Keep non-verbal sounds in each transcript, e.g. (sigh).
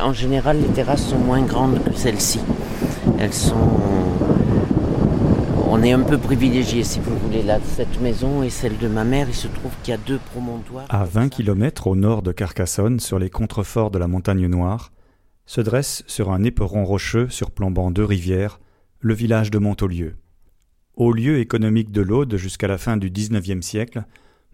En général, les terrasses sont moins grandes que celles-ci. Elles sont. On est un peu privilégié, si vous voulez. Là, cette maison et celle de ma mère, il se trouve qu'il y a deux promontoires. À 20 km au nord de Carcassonne, sur les contreforts de la Montagne Noire, se dresse sur un éperon rocheux surplombant deux rivières le village de Montaulieu. Haut lieu économique de l'Aude jusqu'à la fin du XIXe siècle,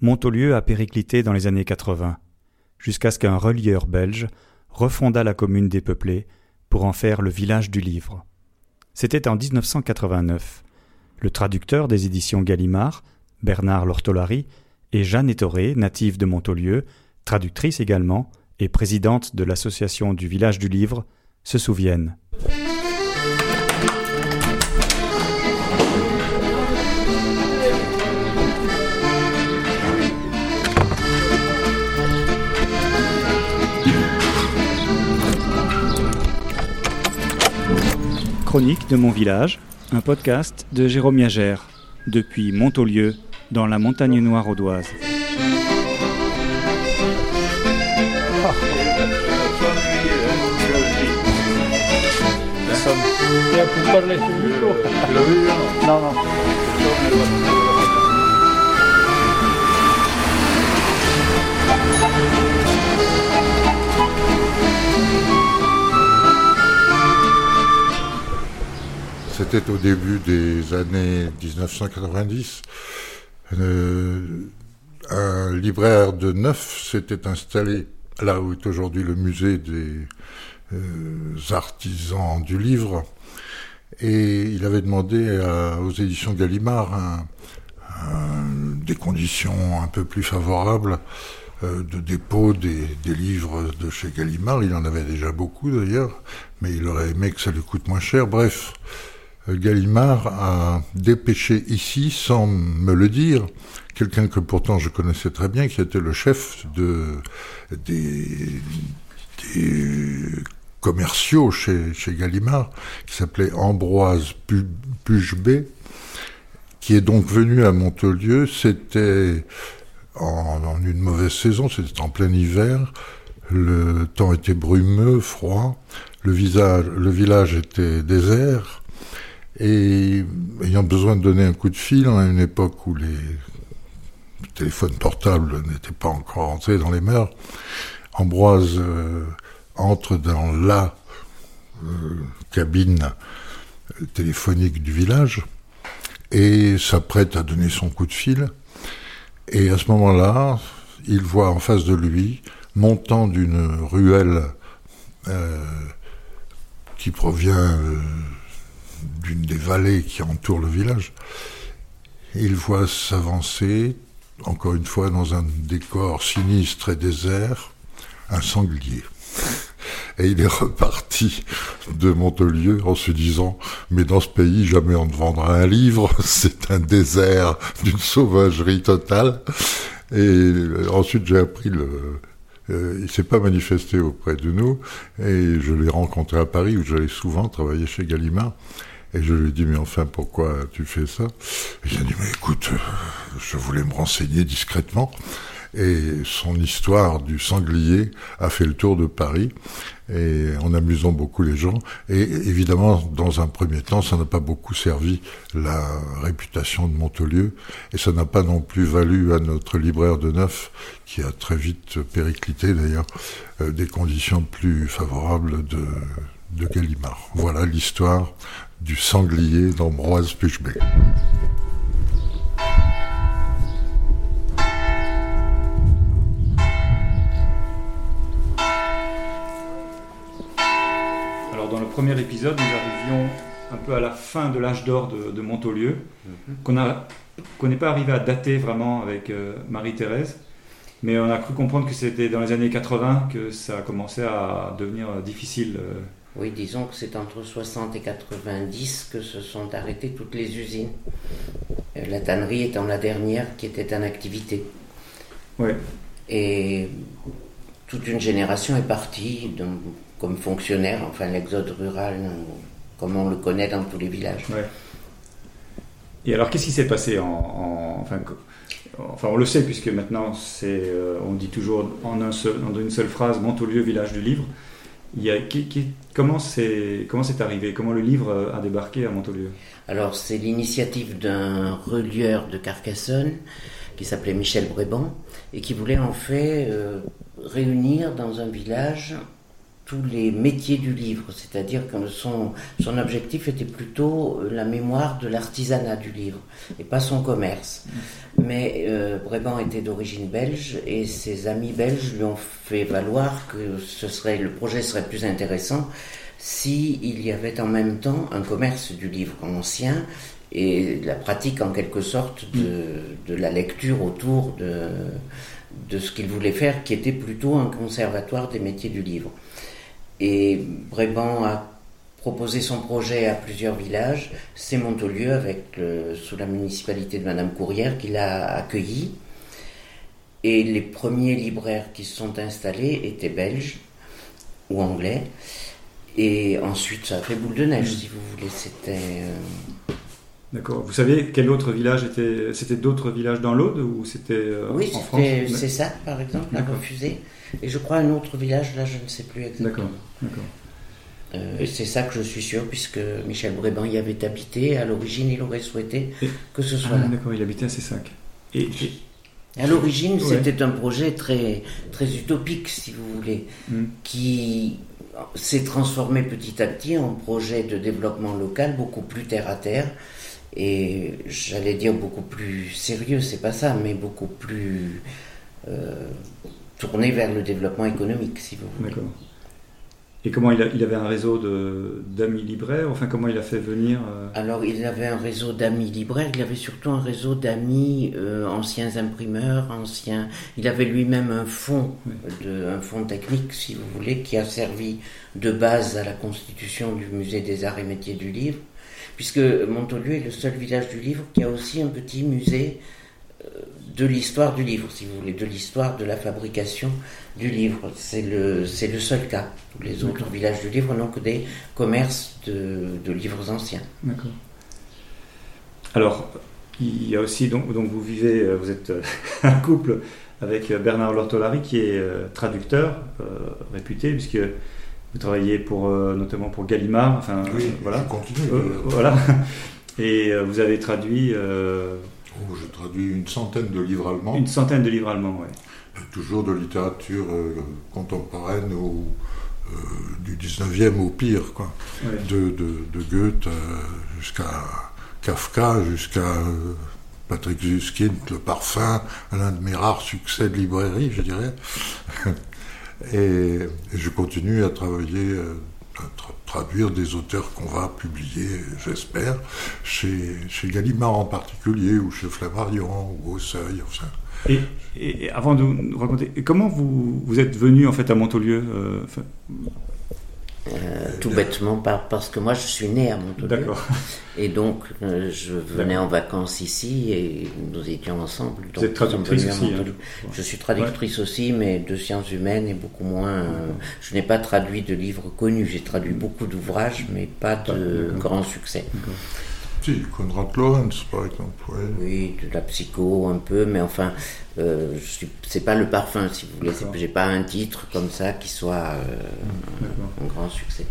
Montaulieu a périclité dans les années 80, jusqu'à ce qu'un relieur belge refonda la commune dépeuplée pour en faire le village du livre. C'était en 1989. Le traducteur des éditions Gallimard, Bernard Lortolari, et Jeanne Ettoré, native de Montaulieu, traductrice également, et présidente de l'association du village du livre, se souviennent. Chronique de mon village, un podcast de Jérôme Yagère, depuis Montaulieu, dans la montagne noire audoise. C'était au début des années 1990. Euh, un libraire de neuf s'était installé là où est aujourd'hui le musée des euh, artisans du livre. Et il avait demandé aux éditions Gallimard des conditions un peu plus favorables euh, de dépôt des, livres de chez Gallimard. Il en avait déjà beaucoup d'ailleurs, mais il aurait aimé que ça lui coûte moins cher. Bref, Gallimard a dépêché ici, sans me le dire, quelqu'un que pourtant je connaissais très bien, qui était le chef de, des, commerciaux chez, chez Gallimard, qui s'appelait Ambroise Pugebé, qui est donc venu à Montaulieu. C'était en, une mauvaise saison, c'était en plein hiver. Le temps était brumeux, froid. Le village était désert. Et ayant besoin de donner un coup de fil à une époque où les téléphones portables n'étaient pas encore entrés dans les mœurs, Ambroise euh, entre dans la euh, cabine téléphonique du village et s'apprête à donner son coup de fil. Et à ce moment-là, il voit en face de lui, montant d'une ruelle euh, qui provient d'une des vallées qui entourent le village. Il voit s'avancer, encore une fois dans un décor sinistre et désert, un sanglier. Et il est reparti de Montelieu en se disant Mais dans ce pays, jamais on ne vendra un livre, (laughs) c'est un désert d'une sauvagerie totale. Et ensuite, j'ai appris le, euh, il s'est pas manifesté auprès de nous et je l'ai rencontré à Paris où j'allais souvent travailler chez Gallimard. Et je lui ai dit, mais enfin, pourquoi tu fais ça? Il a dit, mais écoute, euh, je voulais me renseigner discrètement. Et son histoire du sanglier a fait le tour de Paris, et en amusant beaucoup les gens. Et évidemment, dans un premier temps, ça n'a pas beaucoup servi la réputation de Montelieu, et ça n'a pas non plus valu à notre libraire de neuf, qui a très vite périclité d'ailleurs, euh, des conditions plus favorables de, de Gallimard. Voilà l'histoire du sanglier d'Ambroise Puchbé. Premier épisode, nous arrivions un peu à la fin de l'âge d'or de, Montaulieu, mhm. qu'on n'est pas arrivé à dater vraiment avec euh, Marie-Thérèse, mais on a cru comprendre que c'était dans les années 80 que ça a commencé à devenir difficile. Euh, oui, disons que c'est entre 60 et 90 que se sont arrêtées toutes les usines. Euh, la tannerie étant la dernière qui était en activité. Oui. Et toute une génération est partie comme fonctionnaire, enfin l'exode rural, comme on le connaît dans tous les villages. Ouais. Et alors, qu'est-ce qui s'est passé en, enfin, enfin, on le sait puisque maintenant c'est, euh, on dit toujours en, un seul, en une seule phrase Montaulieu, village du livre. Il y a, comment c'est comment c'est arrivé? Comment le livre a débarqué à Montaulieu? Alors c'est l'initiative d'un relieur de Carcassonne qui s'appelait Michel Bréban et qui voulait en fait euh, réunir dans un village tous les métiers du livre, c'est-à-dire que son, son objectif était plutôt euh, la mémoire de l'artisanat du livre et pas son commerce. Mais euh, Bréban était d'origine belge et ses amis belges lui ont fait valoir que ce serait, le projet serait plus intéressant s'il il y avait en même temps un commerce du livre ancien et la pratique en quelque sorte de, de la lecture autour de, de ce qu'il voulait faire, qui était plutôt un conservatoire des métiers du livre. Et Bréban a proposé son projet à plusieurs villages. C'est Montaulieu, avec sous la municipalité de Madame Courrière, qui l'a accueilli. Et les premiers libraires qui se sont installés étaient belges ou anglais. Et ensuite, ça a fait boule de neige, si vous voulez. C'était. Euh, D'accord. Vous savez quel autre village était C'était d'autres villages dans l'Aude ou c'était euh, oui, en France Oui, c'est ça, par exemple, a refusé. Et je crois un autre village, là, je ne sais plus exactement. D'accord. D'accord. Euh, c'est ça que je suis sûr, puisque Michel Bréban y avait habité. À l'origine, il aurait souhaité que ce soit ah, D'accord, il habitait à Cessac. Et, À l'origine, c'était un projet très, très utopique, si vous voulez, hmm. qui s'est transformé petit à petit en projet de développement local beaucoup plus terre à terre et j'allais dire beaucoup plus sérieux, c'est pas ça, mais beaucoup plus euh, tourné vers le développement économique, si vous voulez. D'accord. Et comment il, il, avait un réseau d'amis libraires? Enfin, comment il a fait venir euh, Alors, il avait un réseau d'amis libraires, il avait surtout un réseau d'amis euh, anciens imprimeurs, anciens. Il avait lui-même un fonds, de, un fonds technique, si vous voulez, qui a servi de base à la constitution du musée des arts et métiers du livre puisque Montaulieu est le seul village du livre qui a aussi un petit musée euh, de l'histoire du livre, si vous voulez, de l'histoire de la fabrication du livre. C'est le, c'est le seul cas. Tous les autres villages du livre n'ont que des commerces de, livres anciens. D'accord. Alors, il y a aussi, donc, donc vous vivez, euh, vous êtes euh, (laughs) un couple avec Bernard Lortolari qui est traducteur réputé, puisque vous travaillez pour, euh, notamment pour Gallimard. Enfin, oui, voilà. je continue. Euh, voilà. (laughs) Et euh, vous avez traduit. Oh, j'ai traduit une centaine de livres allemands. Une centaine de livres allemands, oui. Toujours de littérature contemporaine ou du 19e au pire, quoi. De, de, de, Goethe jusqu'à Kafka, jusqu'à Patrick Zuskind, Le Parfum, l'un de mes rares succès de librairie, je dirais. (laughs) Et, je continue à travailler, euh, à traduire des auteurs qu'on va publier, j'espère, chez, chez Gallimard en particulier, ou chez Flammarion, ou au Seuil, enfin. Et, et, avant de nous raconter, comment vous, vous êtes venu en fait à Montaulieu euh, euh, tout bêtement parce que moi je suis né à. D'accord. Et donc euh, je venais en vacances ici et nous étions ensemble. Vous êtes traductrice aussi hein. Je suis traductrice aussi, mais de sciences humaines et beaucoup moins. Euh, je n'ai pas traduit de livres connus. J'ai traduit beaucoup d'ouvrages, mais pas de grands succès. Si, Konrad Lorenz, par exemple. Oui, de la psycho un peu, mais enfin, euh, c'est pas le parfum, si vous voulez. J'ai pas un titre comme ça qui soit euh, un, grand succès.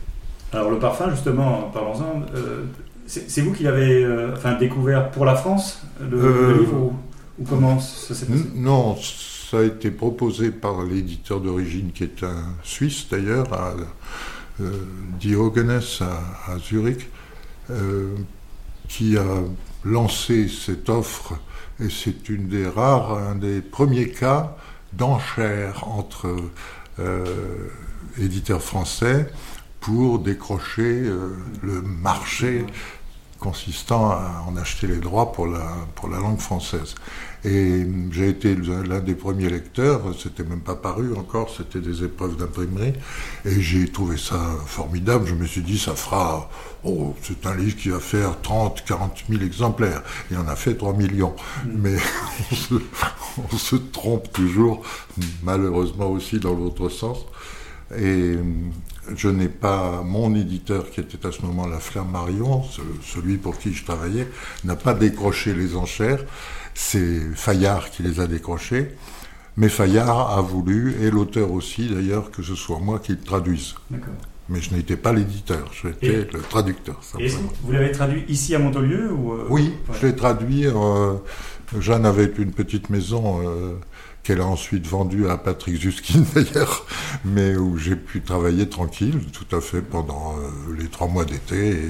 Alors le parfum, justement, parlons-en. Euh, c'est vous qui l'avez euh, enfin, découvert pour la France, le, livre, ou, comment ça s'est passé? Non, ça a été proposé par l'éditeur d'origine, qui est un Suisse d'ailleurs, à Diogenes à, à Zurich qui a lancé cette offre, et c'est une des rares, un des premiers cas d'enchère entre euh, éditeurs français pour décrocher euh, le marché consistant à en acheter les droits pour la, pour la langue française. Et j'ai été l'un des premiers lecteurs, c'était même pas paru encore, c'était des épreuves d'imprimerie, et j'ai trouvé ça formidable. Je me suis dit, ça fera, oh, c'est un livre qui va faire 30, 40 000 exemplaires. Il en a fait 3 millions. Mm. Mais (laughs) on se, trompe toujours, malheureusement aussi dans l'autre sens. Et je n'ai pas, mon éditeur qui était à ce moment-là Marion, celui pour qui je travaillais, n'a pas décroché les enchères c'est Fayard qui les a décrochés. Mais Fayard a voulu, et l'auteur aussi d'ailleurs, que ce soit moi qui le traduise. Mais je n'étais pas l'éditeur, j'étais le traducteur. vous l'avez traduit ici à Montolieu ou euh, Oui, je l'ai traduit. Euh, Jeanne avait une petite maison euh, qu'elle a ensuite vendue à Patrick Juskin (laughs) d'ailleurs, mais où j'ai pu travailler tranquille, tout à fait, pendant les trois mois d'été et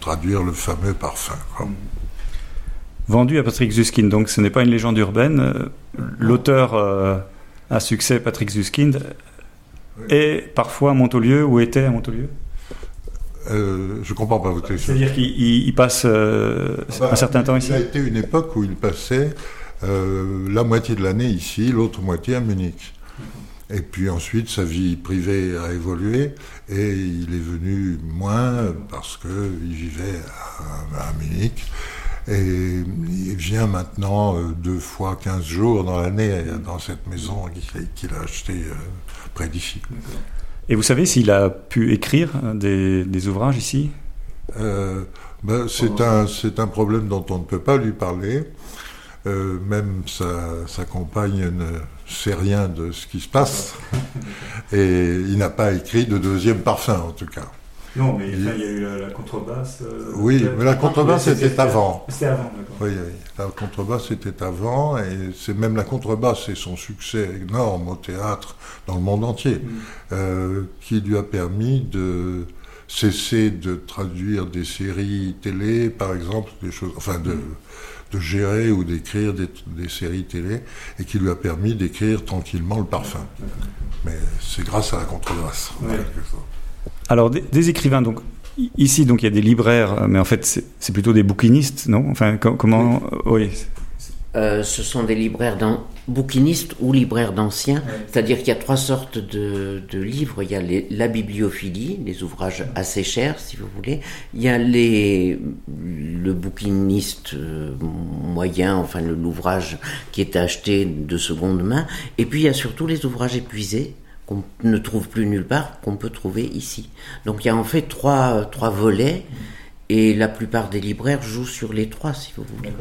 traduire le fameux parfum. Vendu à Patrick Zuskin. Donc ce n'est pas une légende urbaine. L'auteur euh, à succès, Patrick Zuskin, est parfois à Montolieu ou était à Montolieu euh, je comprends pas votre question. C'est-à-dire qu'il passe euh, bah, un certain temps ici? Il a été une époque où il passait euh, la moitié de l'année ici, l'autre moitié à Munich. Et puis ensuite, sa vie privée a évolué et il est venu moins parce qu'il vivait à, à Munich. Et il vient maintenant euh, deux fois 15 jours dans l'année dans cette maison qu'il a achetée euh, près d'ici. Et vous savez s'il a pu écrire des, ouvrages ici? Ben, C'est un, un problème dont on ne peut pas lui parler. Même sa, sa, compagne ne sait rien de ce qui se passe. (laughs) Et il n'a pas écrit de deuxième parfum, en tout cas. Non, mais il y a eu la, contrebasse. Euh, oui, mais la contrebasse c'était avant. C'était avant, d'accord. Oui, oui, la contrebasse c'était avant, et c'est même la contrebasse et son succès énorme au théâtre dans le monde entier, mm. euh, qui lui a permis de cesser de traduire des séries télé, par exemple, des choses, enfin de, de gérer ou d'écrire des, des, séries télé, et qui lui a permis d'écrire tranquillement le parfum. Mais c'est grâce à la contrebasse. Alors, des, écrivains, donc, ici, donc, il y a des libraires, mais en fait, c'est plutôt des bouquinistes, non? Enfin, comment. Oui. Euh, ce sont des libraires bouquinistes ou libraires d'anciens, c'est-à-dire qu'il y a trois sortes de, livres. Il y a la bibliophilie, les ouvrages assez chers, si vous voulez. Il y a les, le bouquiniste euh, moyen, enfin l'ouvrage qui est acheté de seconde main. Et puis il y a surtout les ouvrages épuisés, qu'on ne trouve plus nulle part, qu'on peut trouver ici. Donc il y a en fait trois, trois volets. Et la plupart des libraires jouent sur les trois, si vous voulez.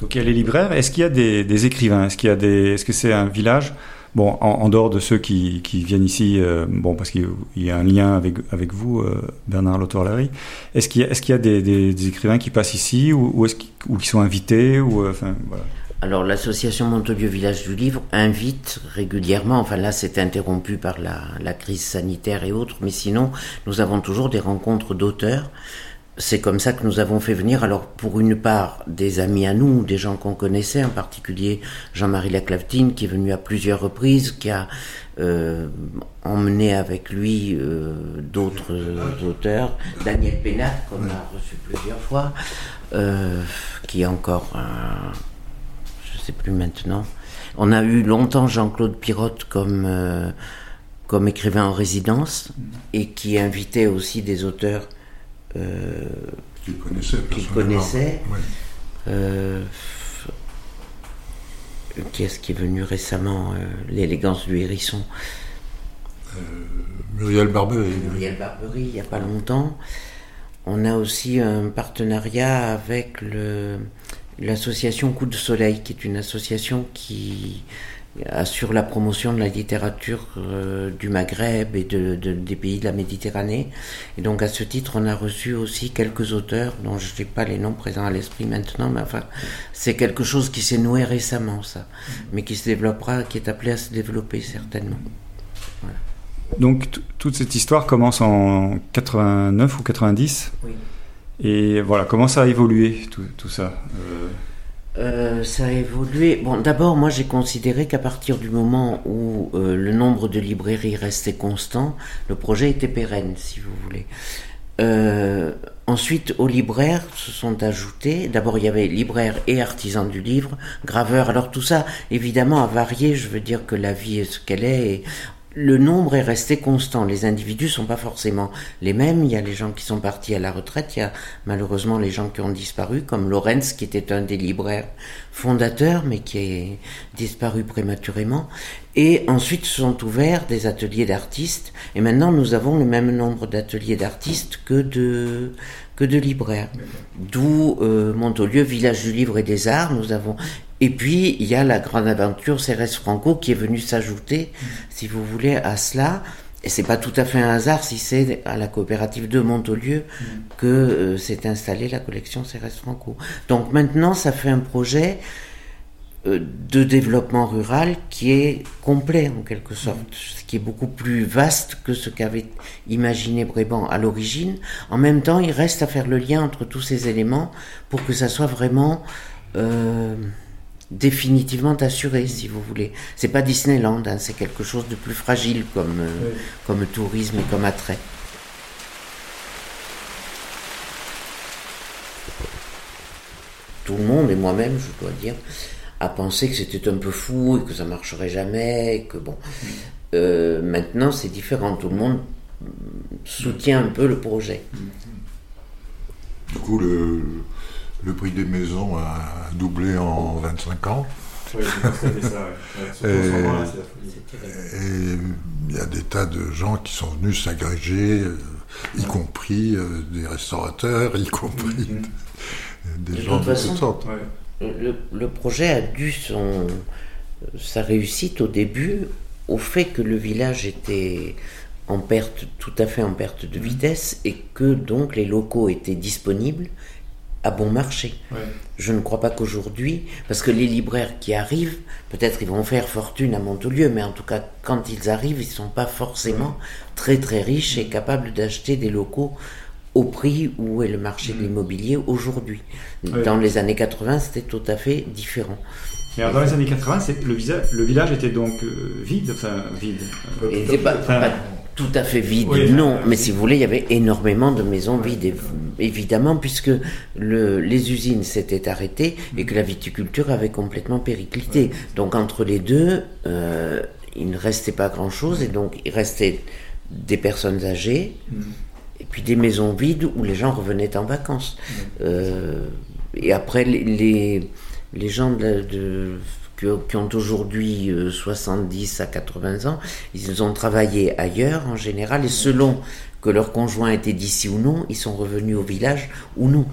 Donc il y a les libraires. Est-ce qu'il y a des, écrivains? Est-ce qu'il y a des Est-ce que c'est un village? Bon, en, dehors de ceux qui, qui viennent ici, euh, bon, parce qu'il y a un lien avec, avec vous, euh, Bernard Lotor-Larry. Est-ce qu'il y a, est-ce qu'il y a des, des, écrivains qui passent ici ou, ou est-ce qu'ils, ou qui sont invités ou, euh, enfin, voilà. Alors l'association Montelieu Village du Livre invite régulièrement, enfin là c'est interrompu par la, crise sanitaire et autres, mais sinon nous avons toujours des rencontres d'auteurs. C'est comme ça que nous avons fait venir, alors pour une part, des amis à nous, des gens qu'on connaissait, en particulier Jean-Marie Laclavetine, qui est venu à plusieurs reprises, qui a euh, emmené avec lui euh, d'autres auteurs, Daniel Pénat, qu'on a reçu plusieurs fois, euh, qui est encore un plus maintenant. On a eu longtemps Jean-Claude Pirotte comme, euh, comme écrivain en résidence et qui invitait aussi des auteurs euh, qu'il connaissait. Qu'il connaissait. Euh, qui est-ce qui est venu récemment L'élégance du hérisson? Muriel Barbery. Muriel Barbery, il n'y a pas longtemps. On a aussi un partenariat avec l'association Coup de Soleil, qui est une association qui assure la promotion de la littérature euh, du Maghreb et de, des pays de la Méditerranée. Et donc à ce titre, on a reçu aussi quelques auteurs dont je n'ai pas les noms présents à l'esprit maintenant, mais enfin, c'est quelque chose qui s'est noué récemment, ça, mais qui se développera, qui est appelé à se développer certainement. Donc toute cette histoire commence en 89 ou 90 Oui. Et voilà, comment ça a évolué tout, ça euh, euh, ça a évolué. Bon, d'abord, moi, j'ai considéré qu'à partir du moment où euh, le nombre de librairies restait constant, le projet était pérenne, si vous voulez. ensuite, aux libraires se sont ajoutés. D'abord, il y avait libraires et artisans du livre, graveurs. Alors tout ça, évidemment, a varié. Je veux dire que la vie est ce qu'elle est. le nombre est resté constant. Les individus sont pas forcément les mêmes. Il y a les gens qui sont partis à la retraite. Il y a malheureusement les gens qui ont disparu, comme Lorenz, qui était un des libraires fondateurs, mais qui est disparu prématurément. Et ensuite se sont ouverts des ateliers d'artistes. Et maintenant, nous avons le même nombre d'ateliers d'artistes que de, que de libraires. D'où euh, Montaulieu, village du livre et des arts. Nous avons et puis, il y a la grande aventure Cérès Franco qui est venue s'ajouter, si vous voulez, à cela. Et c'est pas tout à fait un hasard si c'est à la coopérative de Montaulieu que euh, s'est installée la collection Cérès Franco. Donc maintenant, ça fait un projet de développement rural qui est complet en quelque sorte, ce qui est beaucoup plus vaste que ce qu'avait imaginé Bréban à l'origine. En même temps, il reste à faire le lien entre tous ces éléments pour que ça soit vraiment euh, définitivement assuré, si vous voulez. C'est pas Disneyland, hein, c'est quelque chose de plus fragile comme, euh, comme tourisme et comme attrait. Tout le monde, et moi-même, je dois dire, a pensé que c'était un peu fou et que ça marcherait jamais, et que bon. Euh, maintenant, c'est différent. Tout le monde soutient un peu le projet. Du coup, le, le prix des maisons a doublé en 25 ans. Oui, c'est ça, et, il y a des tas de gens qui sont venus s'agréger, euh, y compris euh, des restaurateurs, y compris mm-hmm. (laughs) des gens de, toute sorte. Le, projet a dû son, sa réussite au début au fait que le village était en perte, tout à fait en perte de vitesse, et que donc les locaux étaient disponibles à bon marché. Je ne crois pas qu'aujourd'hui, parce que les libraires qui arrivent, peut-être ils vont faire fortune à Montaulieu, mais en tout cas, quand ils arrivent, ils ne sont pas forcément très très riches et capables d'acheter des locaux au prix où est le marché de mm. l'immobilier aujourd'hui. Dans les années 80, c'était tout à fait différent. Mais dans les années 80, le, le, village était donc euh, vide, enfin vide. Et pas, tout à fait vide, non, mais si vous voulez, il y avait énormément de maisons vides, évidemment, puisque le, les usines s'étaient arrêtées et que la viticulture avait complètement périclité. Donc entre les deux, euh, il ne restait pas grand-chose, et donc il restait des personnes âgées, mm. Et puis des maisons vides où les gens revenaient en vacances. Euh, et après, les, les, gens de qui ont aujourd'hui 70 euh, à 80 ans, ils ont travaillé ailleurs en général et selon que leur conjoint était d'ici ou non, ils sont revenus au village ou non.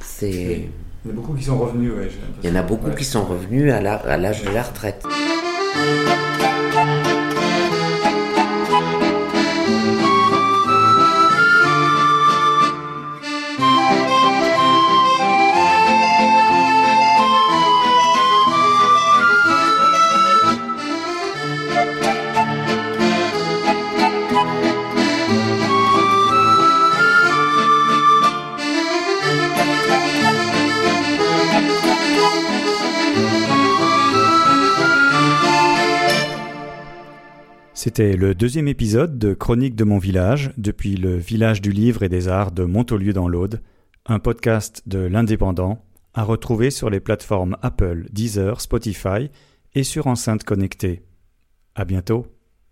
C'est... Il y en a beaucoup qui sont revenus, ouais, Il y en a beaucoup qui sont revenus à l'âge de la retraite. C'était le deuxième épisode de Chronique de mon village, depuis le village du livre et des arts de Montaulieu dans l'Aude, un podcast de l'Indépendant, à retrouver sur les plateformes Apple, Deezer, Spotify et sur enceinte connectée. À bientôt.